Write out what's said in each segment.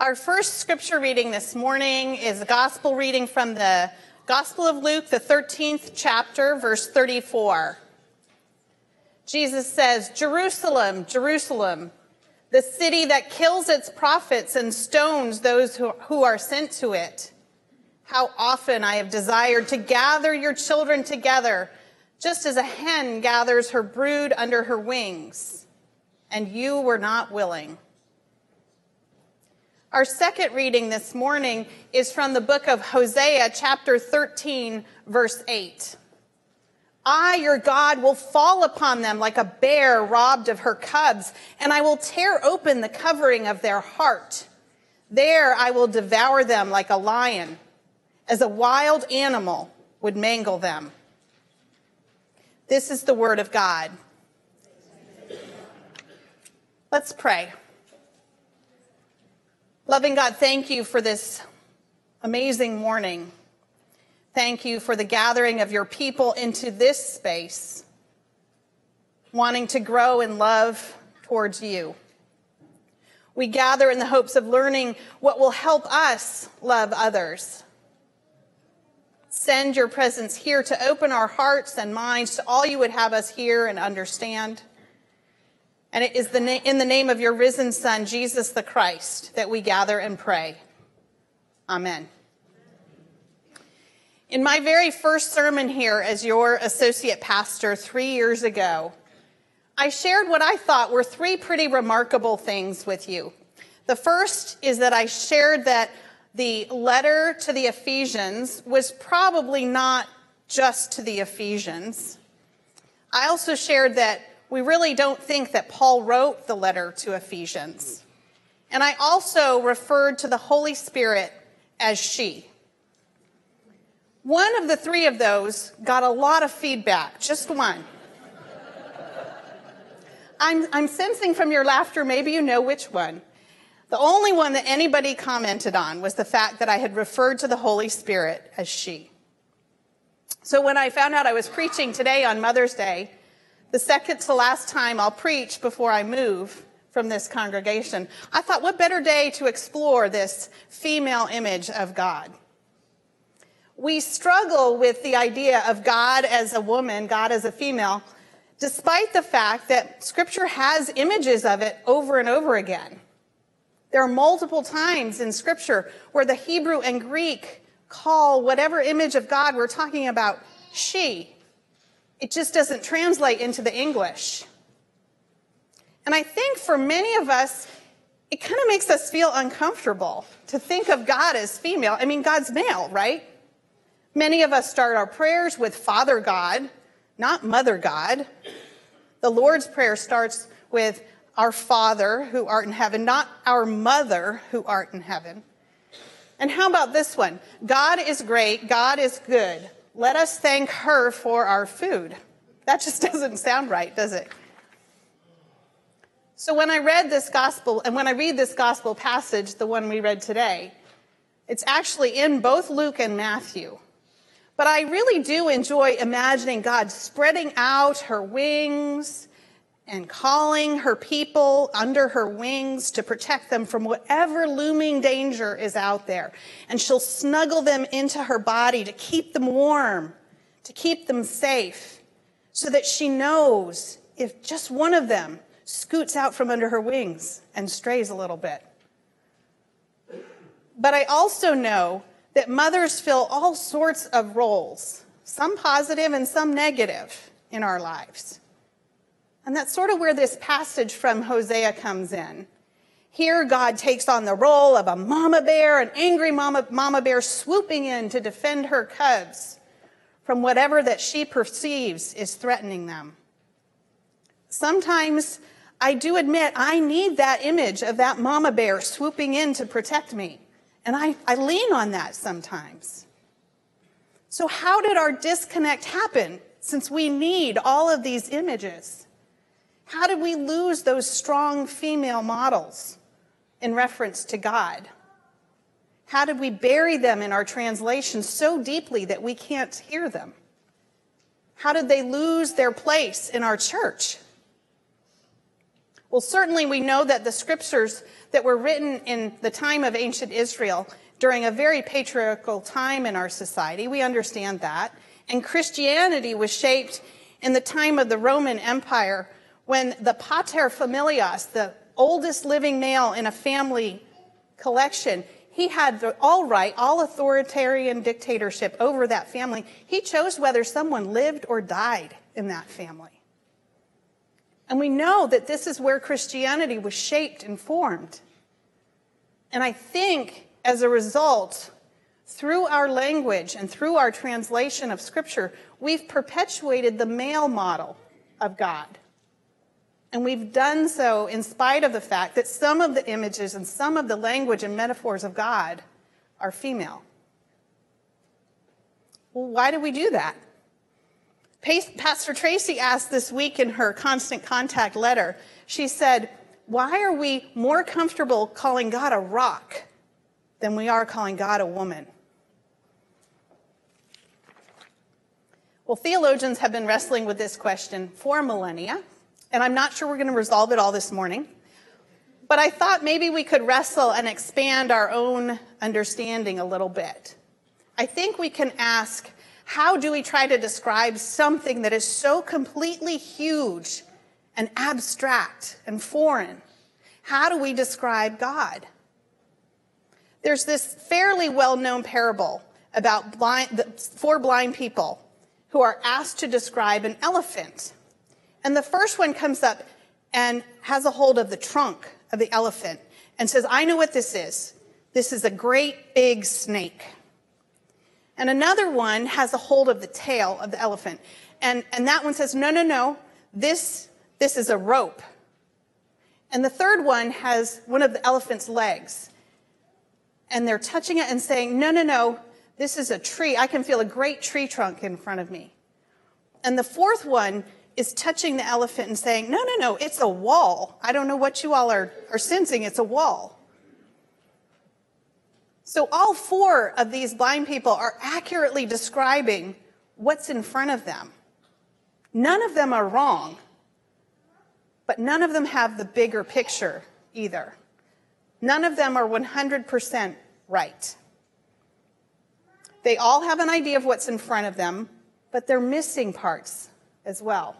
Our first scripture reading this morning is a gospel reading from the Gospel of Luke, the 13th chapter, verse 34. Jesus says, Jerusalem, Jerusalem, the city that kills its prophets and stones those who, who are sent to it. How often I have desired to gather your children together, just as a hen gathers her brood under her wings, and you were not willing. Our second reading this morning is from the book of Hosea, chapter 13, verse 8. I, your God, will fall upon them like a bear robbed of her cubs, and I will tear open the covering of their heart. There I will devour them like a lion, as a wild animal would mangle them. This is the word of God. Let's pray. Loving God, thank you for this amazing morning. Thank you for the gathering of your people into this space, wanting to grow in love towards you. We gather in the hopes of learning what will help us love others. Send your presence here to open our hearts and minds to all you would have us hear and understand. And it is the na- in the name of your risen Son, Jesus the Christ, that we gather and pray. Amen. In my very first sermon here as your associate pastor three years ago, I shared what I thought were three pretty remarkable things with you. The first is that I shared that the letter to the Ephesians was probably not just to the Ephesians. I also shared that we really don't think that Paul wrote the letter to Ephesians. And I also referred to the Holy Spirit as she. One of the three of those got a lot of feedback, just one. I'm, I'm sensing from your laughter, maybe you know which one. The only one that anybody commented on was the fact that I had referred to the Holy Spirit as she. So when I found out I was preaching today on Mother's Day, the second to last time I'll preach before I move from this congregation, I thought, what better day to explore this female image of God? We struggle with the idea of God as a woman, God as a female, despite the fact that Scripture has images of it over and over again. There are multiple times in Scripture where the Hebrew and Greek call whatever image of God we're talking about she. It just doesn't translate into the English. And I think for many of us, it kind of makes us feel uncomfortable to think of God as female. I mean, God's male, right? Many of us start our prayers with Father God, not Mother God. The Lord's Prayer starts with our Father who art in heaven, not our Mother who art in heaven. And how about this one? God is great, God is good. Let us thank her for our food. That just doesn't sound right, does it? So when I read this gospel, and when I read this gospel passage, the one we read today, it's actually in both Luke and Matthew. But I really do enjoy imagining God spreading out her wings and calling her people under her wings to protect them from whatever looming danger is out there. And she'll snuggle them into her body to keep them warm, to keep them safe, so that she knows if just one of them scoots out from under her wings and strays a little bit. But I also know that mothers fill all sorts of roles, some positive and some negative in our lives. And that's sort of where this passage from Hosea comes in. Here, God takes on the role of a mama bear, an angry mama, mama bear swooping in to defend her cubs from whatever that she perceives is threatening them. Sometimes I do admit I need that image of that mama bear swooping in to protect me. And I, I lean on that sometimes. So, how did our disconnect happen since we need all of these images? How did we lose those strong female models in reference to God? How did we bury them in our translations so deeply that we can't hear them? How did they lose their place in our church? Well, certainly we know that the scriptures that were written in the time of ancient Israel during a very patriarchal time in our society, we understand that. And Christianity was shaped in the time of the Roman Empire when the pater familias, the oldest living male in a family collection, he had the all right, all authoritarian dictatorship over that family. He chose whether someone lived or died in that family. And we know that this is where Christianity was shaped and formed. And I think as a result, through our language and through our translation of Scripture, we've perpetuated the male model of God. And we've done so in spite of the fact that some of the images and some of the language and metaphors of God are female. Well, why do we do that? Pastor Tracy asked this week in her constant contact letter, she said, Why are we more comfortable calling God a rock than we are calling God a woman? Well, theologians have been wrestling with this question for millennia, and I'm not sure we're going to resolve it all this morning. But I thought maybe we could wrestle and expand our own understanding a little bit. I think we can ask how do we try to describe something that is so completely huge and abstract and foreign? How do we describe God? There's this fairly well known parable about blind, four blind people who are asked to describe an elephant. And the first one comes up and has a hold of the trunk of the elephant and says, I know what this is. This is a great big snake. And another one has a hold of the tail of the elephant. And, and that one says, no, no, no, this, this is a rope. And the third one has one of the elephant's legs. And they're touching it and saying, no, no, no, this is a tree. I can feel a great tree trunk in front of me. And the fourth one is touching the elephant and saying, no, no, no, it's a wall. I don't know what you all are, are sensing. It's a wall. So all four of these blind people are accurately describing what's in front of them. None of them are wrong, but none of them have the bigger picture either. None of them are 100% right. They all have an idea of what's in front of them, but they're missing parts as well.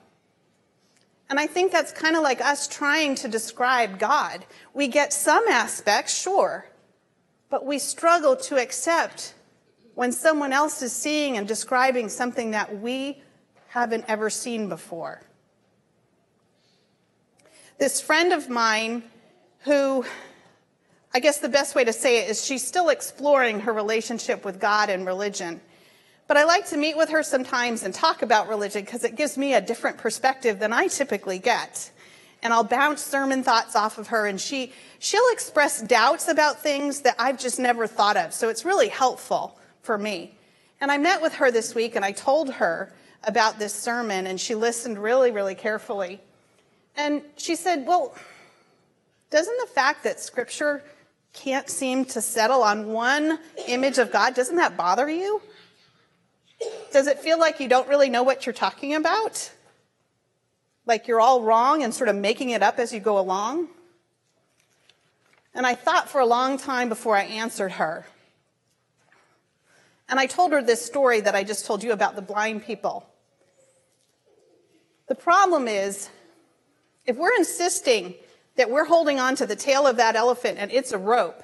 And I think that's kind of like us trying to describe God. We get some aspects, sure, but we struggle to accept when someone else is seeing and describing something that we haven't ever seen before. This friend of mine, who I guess the best way to say it is she's still exploring her relationship with God and religion. But I like to meet with her sometimes and talk about religion because it gives me a different perspective than I typically get and I'll bounce sermon thoughts off of her and she she'll express doubts about things that I've just never thought of. So it's really helpful for me. And I met with her this week and I told her about this sermon and she listened really really carefully. And she said, "Well, doesn't the fact that scripture can't seem to settle on one image of God, doesn't that bother you? Does it feel like you don't really know what you're talking about?" like you're all wrong and sort of making it up as you go along? And I thought for a long time before I answered her. And I told her this story that I just told you about the blind people. The problem is, if we're insisting that we're holding on to the tail of that elephant and it's a rope,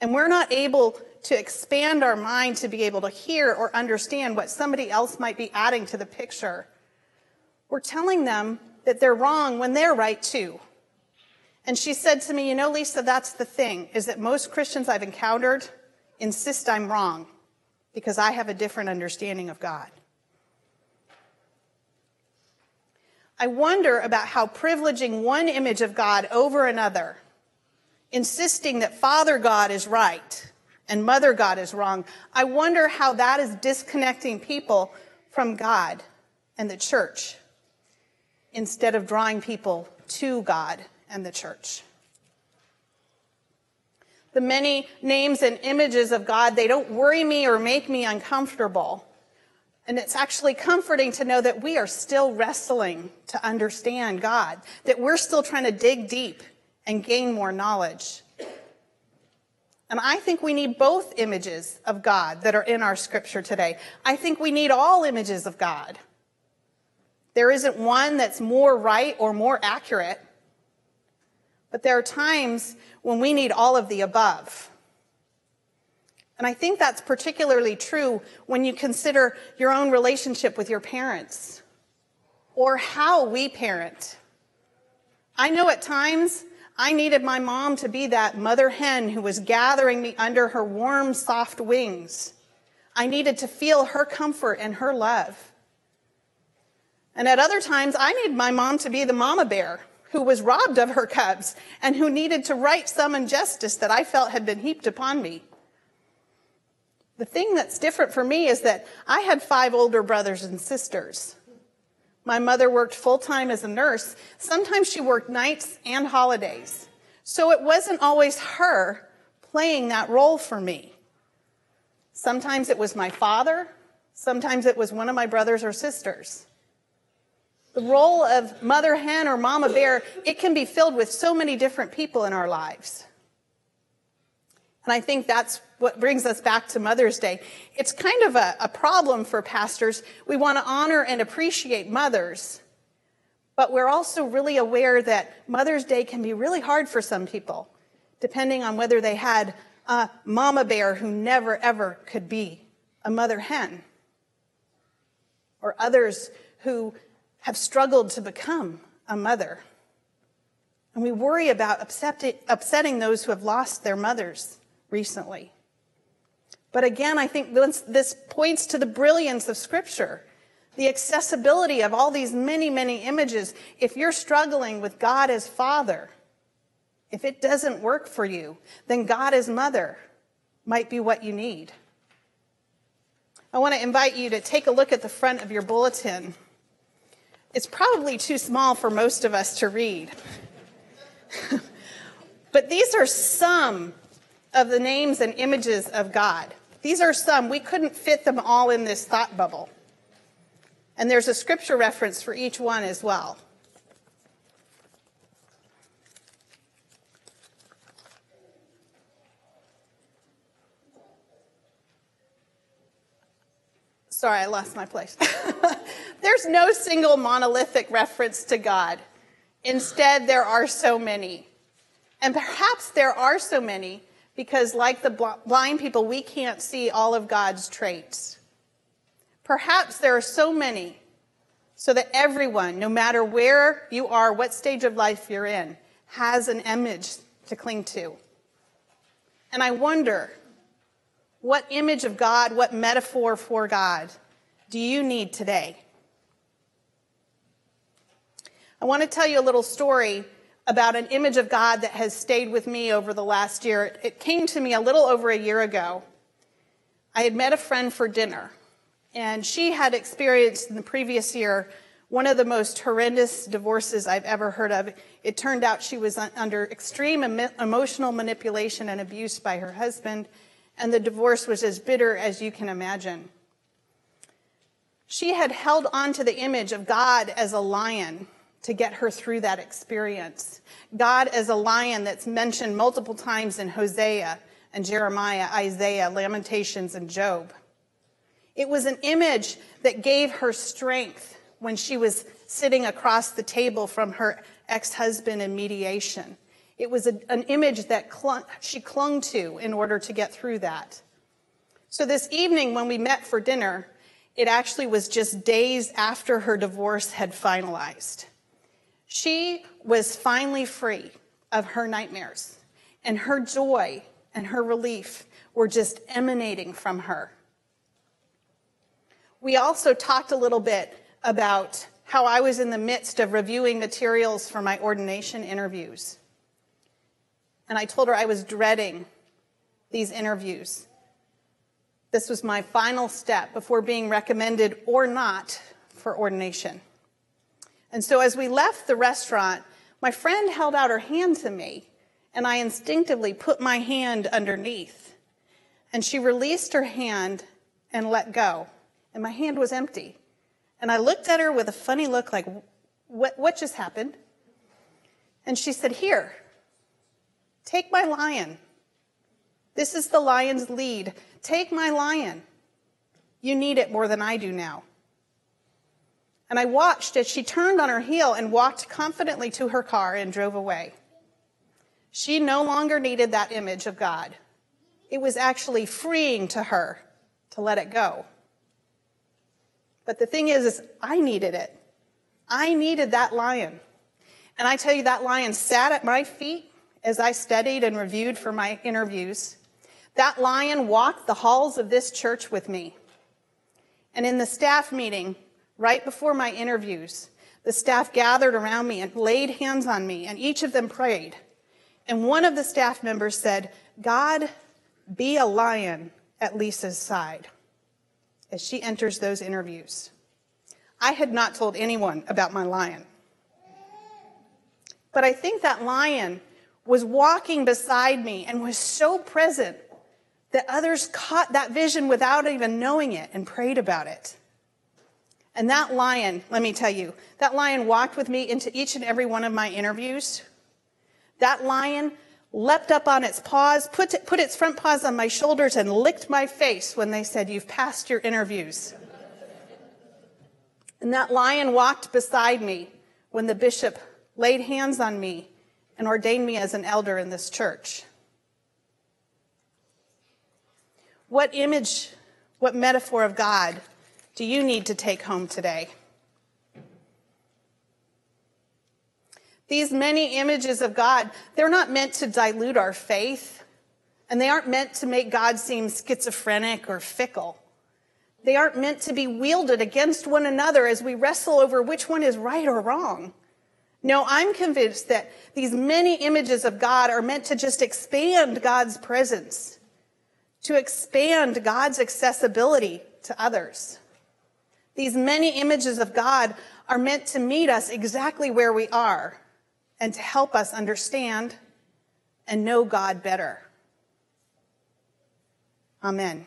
and we're not able to expand our mind to be able to hear or understand what somebody else might be adding to the picture, we're telling them that they're wrong when they're right too. And she said to me, You know, Lisa, that's the thing, is that most Christians I've encountered insist I'm wrong because I have a different understanding of God. I wonder about how privileging one image of God over another, insisting that Father God is right and Mother God is wrong, I wonder how that is disconnecting people from God and the church instead of drawing people to God and the church. The many names and images of God, they don't worry me or make me uncomfortable. And it's actually comforting to know that we are still wrestling to understand God, that we're still trying to dig deep and gain more knowledge. And I think we need both images of God that are in our scripture today. I think we need all images of God. There isn't one that's more right or more accurate, but there are times when we need all of the above. And I think that's particularly true when you consider your own relationship with your parents or how we parent. I know at times I needed my mom to be that mother hen who was gathering me under her warm, soft wings. I needed to feel her comfort and her love. And at other times, I needed my mom to be the mama bear who was robbed of her cubs and who needed to right some injustice that I felt had been heaped upon me. The thing that's different for me is that I had five older brothers and sisters. My mother worked full time as a nurse. Sometimes she worked nights and holidays. So it wasn't always her playing that role for me. Sometimes it was my father. Sometimes it was one of my brothers or sisters. The role of mother hen or mama bear, it can be filled with so many different people in our lives. And I think that's what brings us back to Mother's Day. It's kind of a, a problem for pastors. We want to honor and appreciate mothers, but we're also really aware that Mother's Day can be really hard for some people, depending on whether they had a mama bear who never ever could be a mother hen, or others who have struggled to become a mother. And we worry about upsetting those who have lost their mothers recently. But again, I think this, points to the brilliance of Scripture, the accessibility of all these many, many images. If you're struggling with God as Father, if it doesn't work for you, then God as Mother might be what you need. I want to invite you to take a look at the front of your bulletin. It's probably too small for most of us to read. but these are some of the names and images of God. These are some. We couldn't fit them all in this thought bubble. And there's a scripture reference for each one as well. Sorry, I lost my place. There's no single monolithic reference to God. Instead, there are so many. And perhaps there are so many because, like the blind people, we can't see all of God's traits. Perhaps there are so many so that everyone, no matter where you are, what stage of life you're in, has an image to cling to. And I wonder what image of God, what metaphor for God do you need today? I want to tell you a little story about an image of God that has stayed with me over the last year. It came to me a little over a year ago. I had met a friend for dinner, and she had experienced in the previous year one of the most horrendous divorces I've ever heard of. It turned out she was under extreme emotional manipulation and abuse by her husband, and the divorce was as bitter as you can imagine. She had held on to the image of God as a lion to get her through that experience. God as a lion that's mentioned multiple times in Hosea and Jeremiah, Isaiah, Lamentations, and Job. It was an image that gave her strength when she was sitting across the table from her ex husband in mediation. It was a, an image that clung, she clung to in order to get through that. So, this evening, when we met for dinner, it actually was just days after her divorce had finalized. She was finally free of her nightmares, and her joy and her relief were just emanating from her. We also talked a little bit about how I was in the midst of reviewing materials for my ordination interviews. And I told her I was dreading these interviews. This was my final step before being recommended or not for ordination. And so as we left the restaurant, my friend held out her hand to me, and I instinctively put my hand underneath. And she released her hand and let go. and my hand was empty. And I looked at her with a funny look like, what, what just happened? And she said, Here, take my lion. This is the lion's lead. Take my lion. You need it more than I do now. And I watched as she turned on her heel and walked confidently to her car and drove away. She no longer needed that image of God. It was actually freeing to her to let it go. But the thing is, is I needed it. I needed that lion. And I tell you, that lion sat at my feet as I studied and reviewed for my interviews. That lion walked the halls of this church with me. And in the staff meeting, right before my interviews, the staff gathered around me and laid hands on me, and each of them prayed. And one of the staff members said, God, be a lion at Lisa's side as she enters those interviews. I had not told anyone about my lion. But I think that lion was walking beside me and was so present that others caught that vision without even knowing it and prayed about it. And that lion, let me tell you, that lion walked with me into each and every one of my interviews. That lion leapt up on its paws, put, put its front paws on my shoulders, and licked my face when they said, You've passed your interviews. and that lion walked beside me when the bishop laid hands on me and ordained me as an elder in this church. What image, what metaphor of God do you need to take home today? These many images of God, they're not meant to dilute our faith, and they aren't meant to make God seem schizophrenic or fickle. They aren't meant to be wielded against one another as we wrestle over which one is right or wrong. No, I'm convinced that these many images of God are meant to just expand God's presence, to expand God's accessibility to others. These many images of God are meant to meet us exactly where we are and to help us understand and know God better. Amen.